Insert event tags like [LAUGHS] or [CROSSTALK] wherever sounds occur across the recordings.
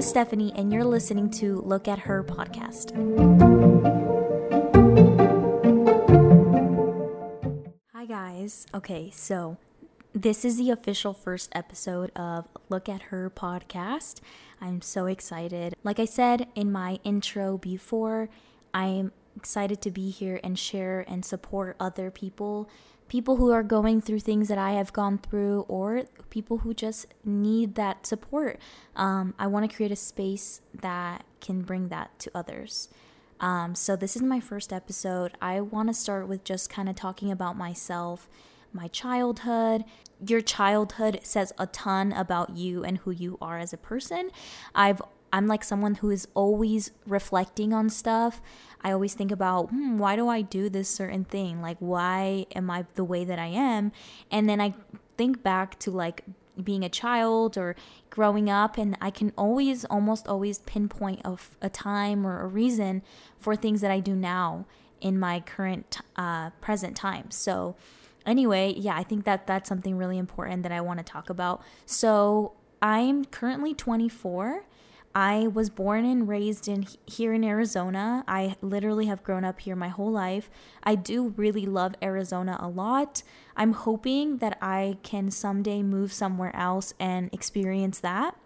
is Stephanie, and you're listening to Look at Her podcast. Hi, guys. Okay, so this is the official first episode of Look at Her podcast. I'm so excited. Like I said in my intro before, I'm excited to be here and share and support other people people who are going through things that I have gone through, or people who just need that support. Um, I want to create a space that can bring that to others. Um, so, this is my first episode. I want to start with just kind of talking about myself, my childhood. Your childhood says a ton about you and who you are as a person. I've I'm like someone who is always reflecting on stuff. I always think about, hmm, why do I do this certain thing? Like, why am I the way that I am? And then I think back to like being a child or growing up, and I can always, almost always pinpoint of a time or a reason for things that I do now in my current, uh, present time. So, anyway, yeah, I think that that's something really important that I want to talk about. So, I'm currently 24 I was born and raised in here in Arizona. I literally have grown up here my whole life. I do really love Arizona a lot. I'm hoping that I can someday move somewhere else and experience that.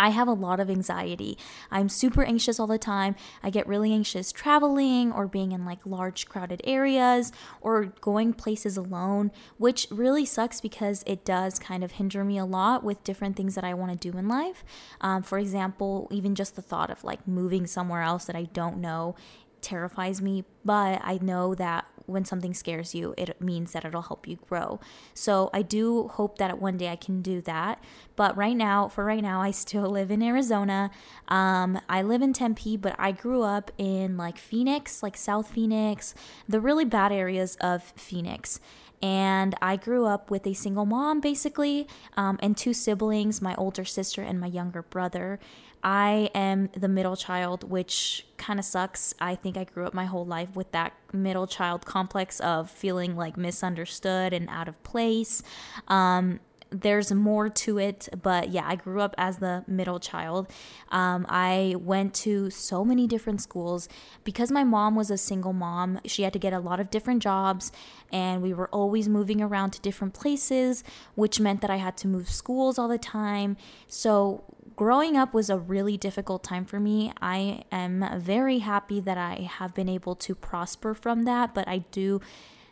I have a lot of anxiety. I'm super anxious all the time. I get really anxious traveling or being in like large crowded areas or going places alone, which really sucks because it does kind of hinder me a lot with different things that I want to do in life. Um, for example, even just the thought of like moving somewhere else that I don't know terrifies me, but I know that when something scares you, it means that it'll help you grow. So I do hope that one day I can do that. But right now, for right now, I still [LAUGHS] live in Arizona. Um, I live in Tempe, but I grew up in like Phoenix, like South Phoenix, the really bad areas of Phoenix and I grew up with a single mom basically um, and two siblings, my older sister and my younger brother. I am the middle child, which kind of sucks. I think I grew up my whole life with that middle child complex of feeling like misunderstood and out of place. Um, there's more to it, but yeah, I grew up as the middle child. Um, I went to so many different schools because my mom was a single mom. She had to get a lot of different jobs, and we were always moving around to different places, which meant that I had to move schools all the time. So growing up was a really difficult time for me. I am very happy that I have been able to prosper from that, but I do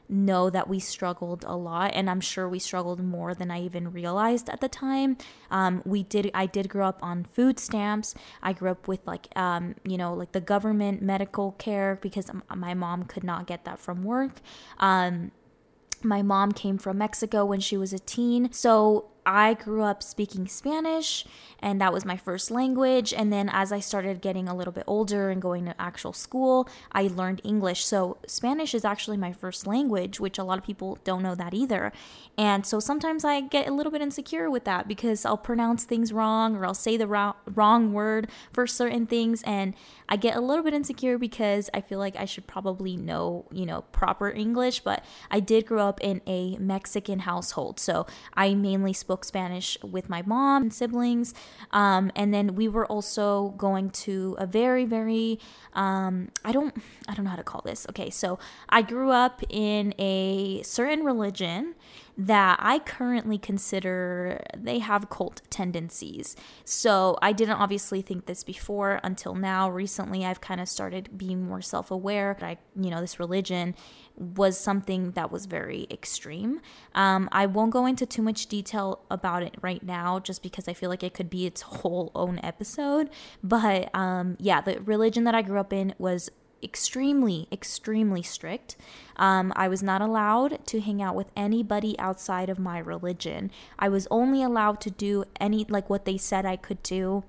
know that we struggled a lot and i'm sure we struggled more than i even realized at the time. Um, we did i did grow up on food stamps. I grew up with like um, you know like the government medical care because my mom could not get that from work. Um, my mom came from mexico when she was a teen. So I grew up speaking Spanish, and that was my first language. And then as I started getting a little bit older and going to actual school, I learned English. So Spanish is actually my first language, which a lot of people don't know that either. And so sometimes I get a little bit insecure with that because I'll pronounce things wrong or I'll say the wrong word for certain things. And I get a little bit insecure because I feel like I should probably know, you know, proper English. But I did grow up in a Mexican household. So I mainly spoke spoke Spanish with my mom and siblings. Um, and then we were also going to a very, very, um, I don't, I don't know how to call this. Okay. So I grew up in a certain religion that I currently consider they have cult tendencies. So I didn't obviously think this before until now. Recently, I've kind of started being more self aware. I, you know, this religion was something that was very extreme. Um, I won't go into too much detail about it right now, just because I feel like it could be its whole own episode. But um, yeah, the religion that I grew up in was extremely, extremely strict. Um, I was not allowed to hang out with anybody outside of my religion. I was only allowed to do any, like what they said I could do.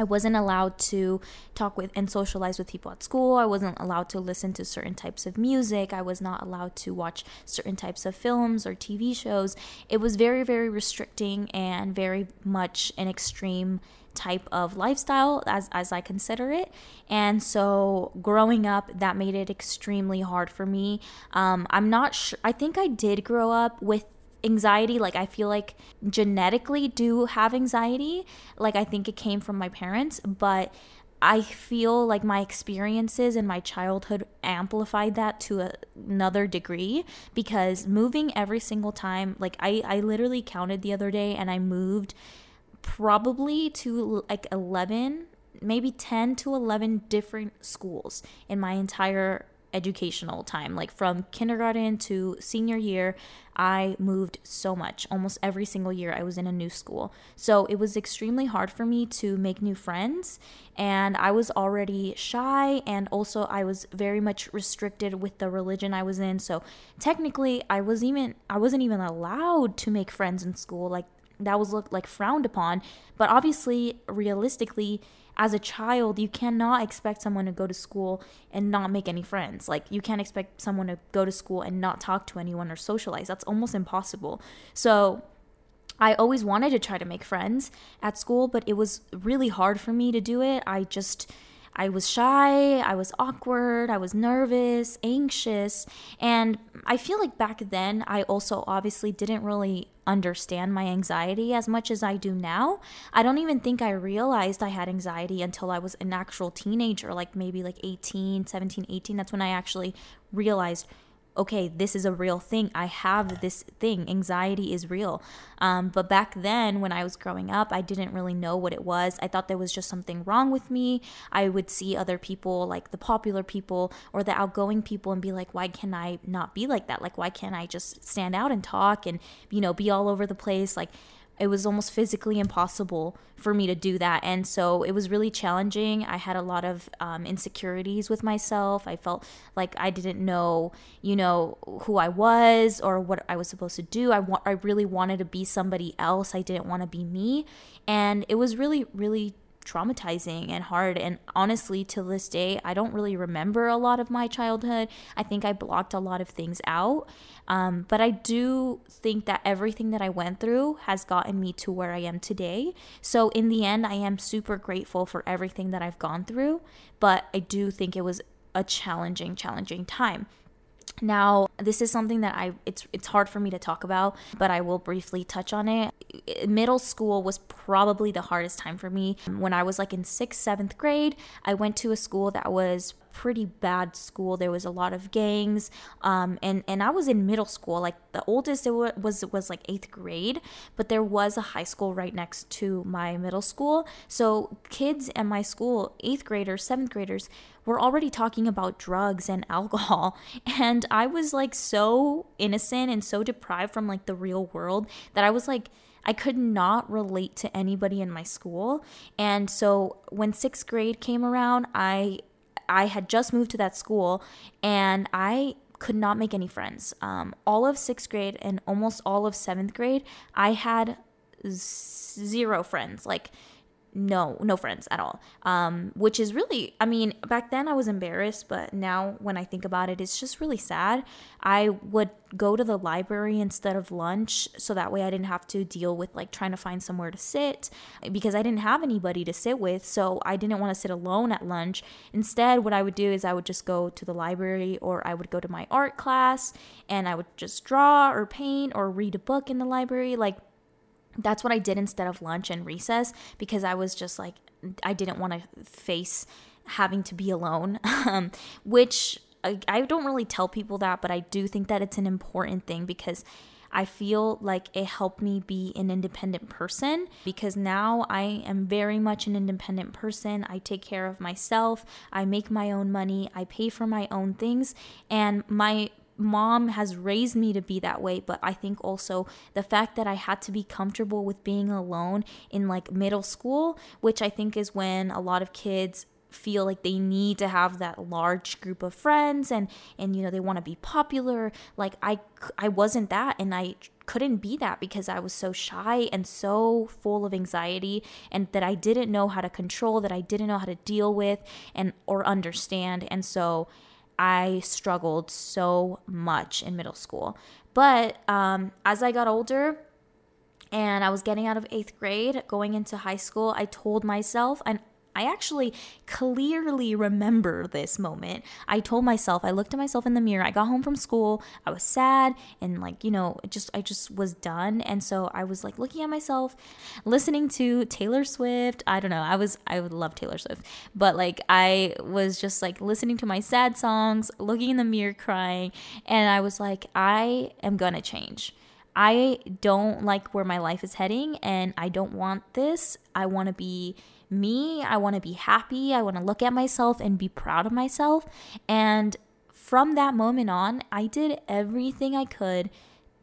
I wasn't allowed to talk with and socialize with people at school. I wasn't allowed to listen to certain types of music. I was not allowed to watch certain types of films or TV shows. It was very, very restricting and very much an extreme type of lifestyle as, as I consider it. And so growing up, that made it extremely hard for me. Um, I'm not sure, I think I did grow up with anxiety like i feel like genetically do have anxiety. Like i think it came from my parents but I feel like my experiences in my childhood amplified that to a, another degree because moving every single time, like I, I literally counted the other day and I moved probably to like 11, maybe 10 to 11 different schools in my entire educational time. Like from kindergarten to senior year, I moved so much. Almost every single year, I was in a new school. So it was extremely hard for me to make new friends. And I was already shy, and also I was very much restricted with the religion I was in. So technically, I was even I wasn't even allowed to make friends in school. Like that was looked like frowned upon. But obviously, realistically, as a child, you cannot expect someone to go to school and not make any friends. Like, you can't expect someone to go to school and not talk to anyone or socialize. That's almost impossible. So, I always wanted to try to make friends at school, but it was really hard for me to do it. I just I was shy, I was awkward, I was nervous, anxious, and I feel like back then I also obviously didn't really understand my anxiety as much as I do now. I don't even think I realized I had anxiety until I was an actual teenager, like maybe like 18, 17, 18. That's when I actually realized okay, this is a real thing. I have this thing. Anxiety is real. Um, but back then, when I was growing up, I didn't really know what it was. I thought there was just something wrong with me. I would see other people, like the popular people or the outgoing people, and be like, why can I not be like that? Like, why can't I just stand out and talk and, you know, be all over the place? Like, it was almost physically impossible for me to do that. And so it was really challenging. I had a lot of um, insecurities with myself. I felt like I didn't know, you know, who I was or what I was supposed to do. I, wa- I really wanted to be somebody else. I didn't want to be me. And it was really, really traumatizing and hard. And honestly, to this day, I don't really remember a lot of my childhood. I think I blocked a lot of things out. Um, but I do think that everything that I went through has gotten me to where I am today. So in the end, I am super grateful for everything that I've gone through. But I do think it was a challenging, challenging time. Now, this is something that I it's it's hard for me to talk about, but I will briefly touch on it. Middle school was probably the hardest time for me. When I was like in 6th, 7th grade, I went to a school that was pretty bad school. There was a lot of gangs, um, and and I was in middle school. Like the oldest it was was like eighth grade, but there was a high school right next to my middle school. So kids at my school, eighth graders, seventh graders, were already talking about drugs and [LAUGHS] alcohol, and I was like so innocent and so deprived from like the real world that I was like. I could not relate to anybody in my school. And so when sixth grade came around, I I had just moved to that school and I could not make any friends. Um, all of sixth grade and almost all of seventh grade, I had zero friends. Like, no no friends at all. Um which is really i mean back then i was embarrassed but now when i think about it it's just really sad. I would go to the library instead of lunch so that way i didn't have to deal with like trying to find somewhere to sit because i didn't have anybody to sit with so i didn't want to sit alone at lunch. Instead what i would do is i would just go to the library or i would go to my art class and i would just draw or paint or read a book in the library like that's what I did instead of lunch and recess because I was just like, I didn't want to face having to be alone, [LAUGHS] um, which I, I don't really tell people that, but I do think that it's an important thing because I feel like it helped me be an independent person because now I am very much an independent person. I take care of myself, I make my own money, I pay for my own things, and my mom has raised me to be that way, but I think also the fact that I had to be comfortable with being alone in like middle school, which I think is when a lot of kids feel like they need to have that large group of friends and and you know they want to be popular like i i wasn't that and i couldn't be that because i was so shy and so full of anxiety and that i didn't know how to control that i didn't know how to deal with and or understand and so I struggled so much in middle school. But um, as I got older, and I was getting out of eighth grade, going into high school, I told myself, and I actually clearly remember this moment. I told myself, I looked at myself in the mirror. I got home from school. I was sad and like, you know, just I just was done. And so I was like looking at myself, listening to Taylor Swift. I don't know. I was I would love Taylor Swift. But like I was just like listening to my sad songs, looking in the mirror crying, and I was like I am going to change. I don't like where my life is heading and I don't want this. I want to be me. I want to be happy. I want to look at myself and be proud of myself. And from that moment on, I did everything I could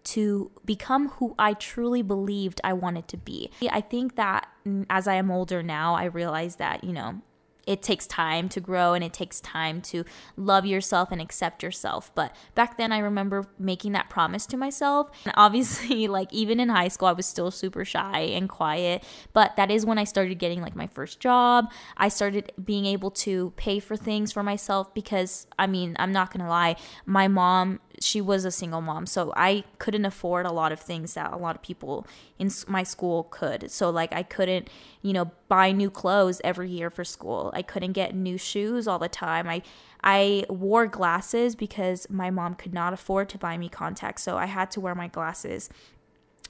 to become who I truly believed I wanted to be. I think that mm, as I am older now, I realize that, you know, it takes time to grow and it takes time to love yourself and accept yourself. But back then, I remember making that promise to myself. And obviously, [LAUGHS] like even in high school, I was still super shy and quiet. But that is when I started getting like my first job. I started being able to pay for things for myself because, I mean, I'm not gonna lie, my mom she was a single mom, so I couldn't afford a lot of things that a lot of people in my school could. So like I couldn't, you know, buy new clothes every year for school. I couldn't get new shoes all the time. I I wore glasses because my mom could not afford to buy me contacts, so I had to wear my glasses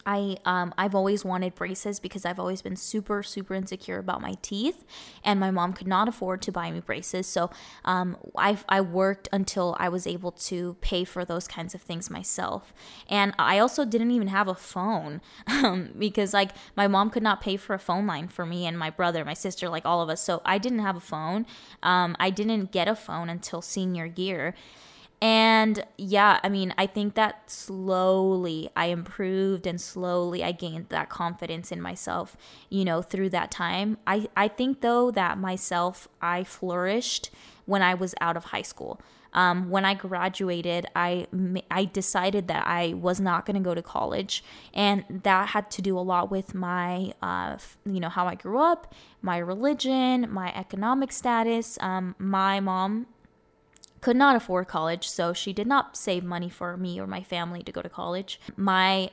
I um, I've always wanted braces because I've always been super super insecure about my teeth, and my mom could not afford to buy me braces. So um, I I worked until I was able to pay for those kinds of things myself, and I also didn't even have a phone [LAUGHS] um, because like my mom could not pay for a phone line for me and my brother, my sister, like all of us. So I didn't have a phone. Um, I didn't get a phone until senior year. And yeah, I mean, I think that slowly I improved and slowly I gained that confidence in myself, you know, through that time. I, I think though that myself, I flourished when I was out of high school. Um, when I graduated, I I decided that I was not going to go to college, and that had to do a lot with my, uh, you know, how I grew up, my religion, my economic status. Um, my mom could not afford college, so she did not save money for me or my family to go to college. My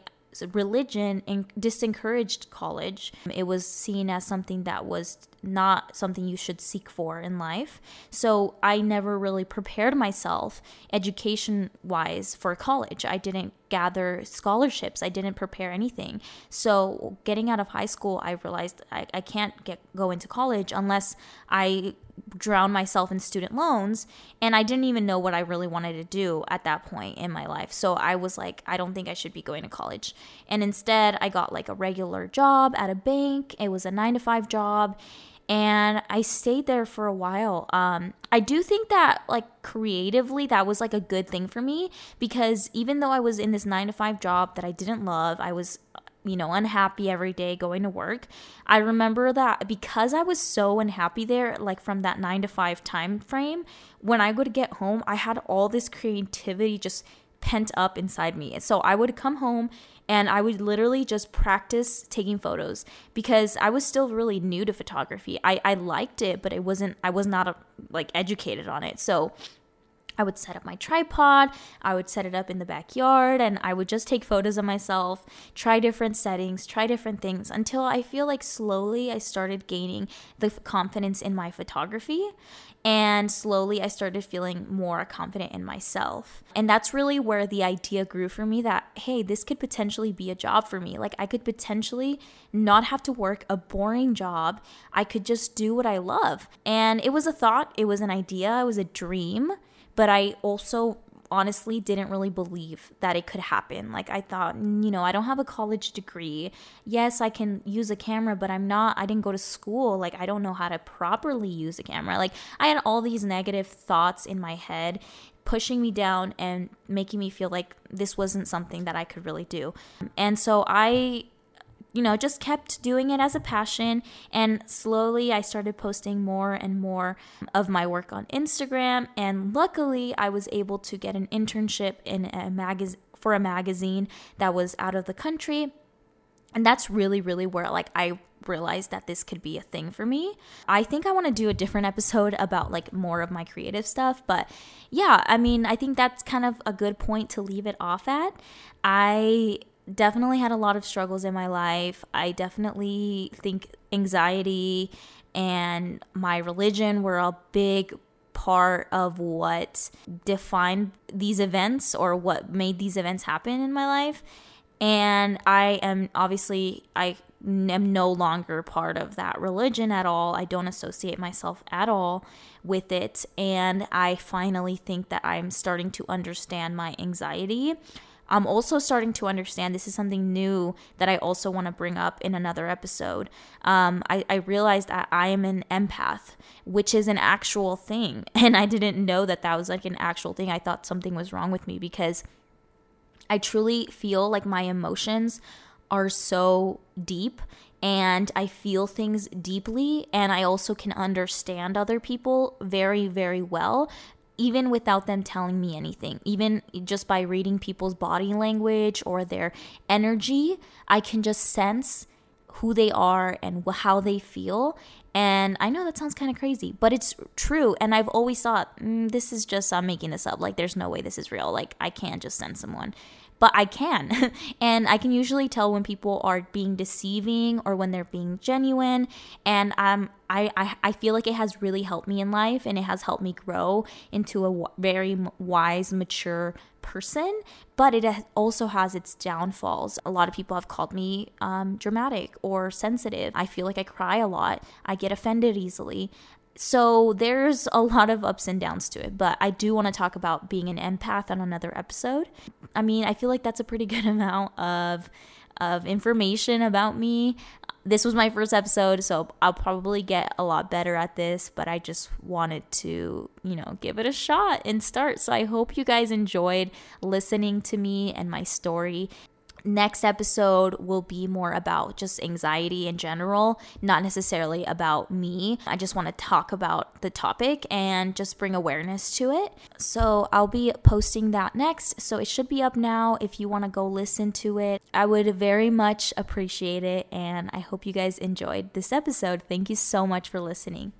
religion disencouraged college. It was seen as something that was not something you should seek for in life. So I never really prepared myself education wise for college. I didn't gather scholarships, I didn't prepare anything. So getting out of high school, I realized I, I can't get go into college unless I drown myself in student loans and I didn't even know what I really wanted to do at that point in my life. So I was like I don't think I should be going to college. And instead I got like a regular job at a bank. It was a 9 to 5 job and I stayed there for a while. Um, I do think that like creatively that was like a good thing for me because even though I was in this 9 to 5 job that I didn't love, I was you know unhappy every day going to work. I remember that because I was so unhappy there like from that 9 to 5 time frame, when I would get home, I had all this creativity just pent up inside me. So I would come home and I would literally just practice taking photos because I was still really new to photography. I, I liked it, but it wasn't, I was not a, like educated on it. So I would set up my tripod, I would set it up in the backyard, and I would just take photos of myself, try different settings, try different things until I feel like slowly I started gaining the confidence in my photography. And slowly I started feeling more confident in myself. And that's really where the idea grew for me that, hey, this could potentially be a job for me. Like I could potentially not have to work a boring job. I could just do what I love. And it was a thought, it was an idea, it was a dream but I also honestly didn't really believe that it could happen. Like I thought, you know, I don't have a college degree. Yes, I can use a camera, but I'm not I didn't go to school. Like I don't know how to properly use a camera. Like I had all these negative thoughts in my head pushing me down and making me feel like this wasn't something that I could really do. And so I you know, just kept doing it as a passion. And slowly I started posting more and more of my work on Instagram. And luckily, I was able to get an internship in a magazine for a magazine that was out of the country. And that's really, really where like I realized that this could be a thing for me. I think I want to do a different episode about like more of my creative stuff, but yeah, I mean, I think that's kind of a good point to leave it off at. I definitely had a lot of struggles in my life. I definitely think anxiety and my religion were a big part of what defined these events or what made these events happen in my life. And I am obviously, I am no longer part of that religion at all. I don't associate myself at all with it. And I finally think that I'm starting to understand my anxiety. I'm also starting to understand this is something new that I also want to bring up in another episode. Um, I, I realized that I am an empath, which is an actual thing. [LAUGHS] And I didn't know that that was like an actual thing. I thought something was wrong with me because I truly feel like my emotions are so deep and I feel things deeply and I also can understand other people very very well even without them telling me anything even just by reading people's body language or their energy I can just sense who they are and how they feel and I know that sounds kind of crazy, but it's true. And I've always thought, mm, this is just, I'm making this up. Like, there's no way this is real. Like, I can't just send someone but I can. [LAUGHS] and I can usually tell when people are being deceiving or when they're being genuine. And um, I, I, I feel like it has really helped me in life and it has helped me grow into a w- very wise, mature person. But it also has its downfalls. A lot of people have called me um, dramatic or sensitive. I feel like I cry a lot, I get offended easily so there's a lot of ups and downs to it, but I do want to talk about being an empath on another episode. I mean, I feel like that's a pretty [LAUGHS] good amount of of information about me. This was my first episode, so I'll probably get a lot better at this, but I just wanted to, you know, give it a shot and start. So I hope you guys enjoyed listening to me and my story next episode will be more about just anxiety in general, not necessarily about me. I just want to talk about the topic and just bring awareness to it. So I'll be posting that next. So it should be up now if you want to go listen to it. I would very much appreciate it. And I hope you guys enjoyed this episode. Thank you so much for listening.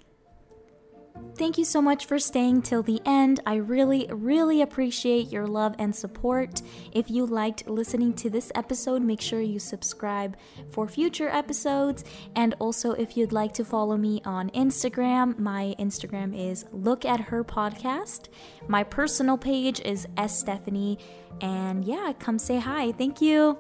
Thank you so much for staying till the end. I really, really appreciate your love and support. If you liked listening to this episode, make sure you subscribe for future episodes. And also, if you'd like to follow me on Instagram, my Instagram is Look at Her Podcast. My personal page is S Stephanie. And yeah, come say hi. Thank you.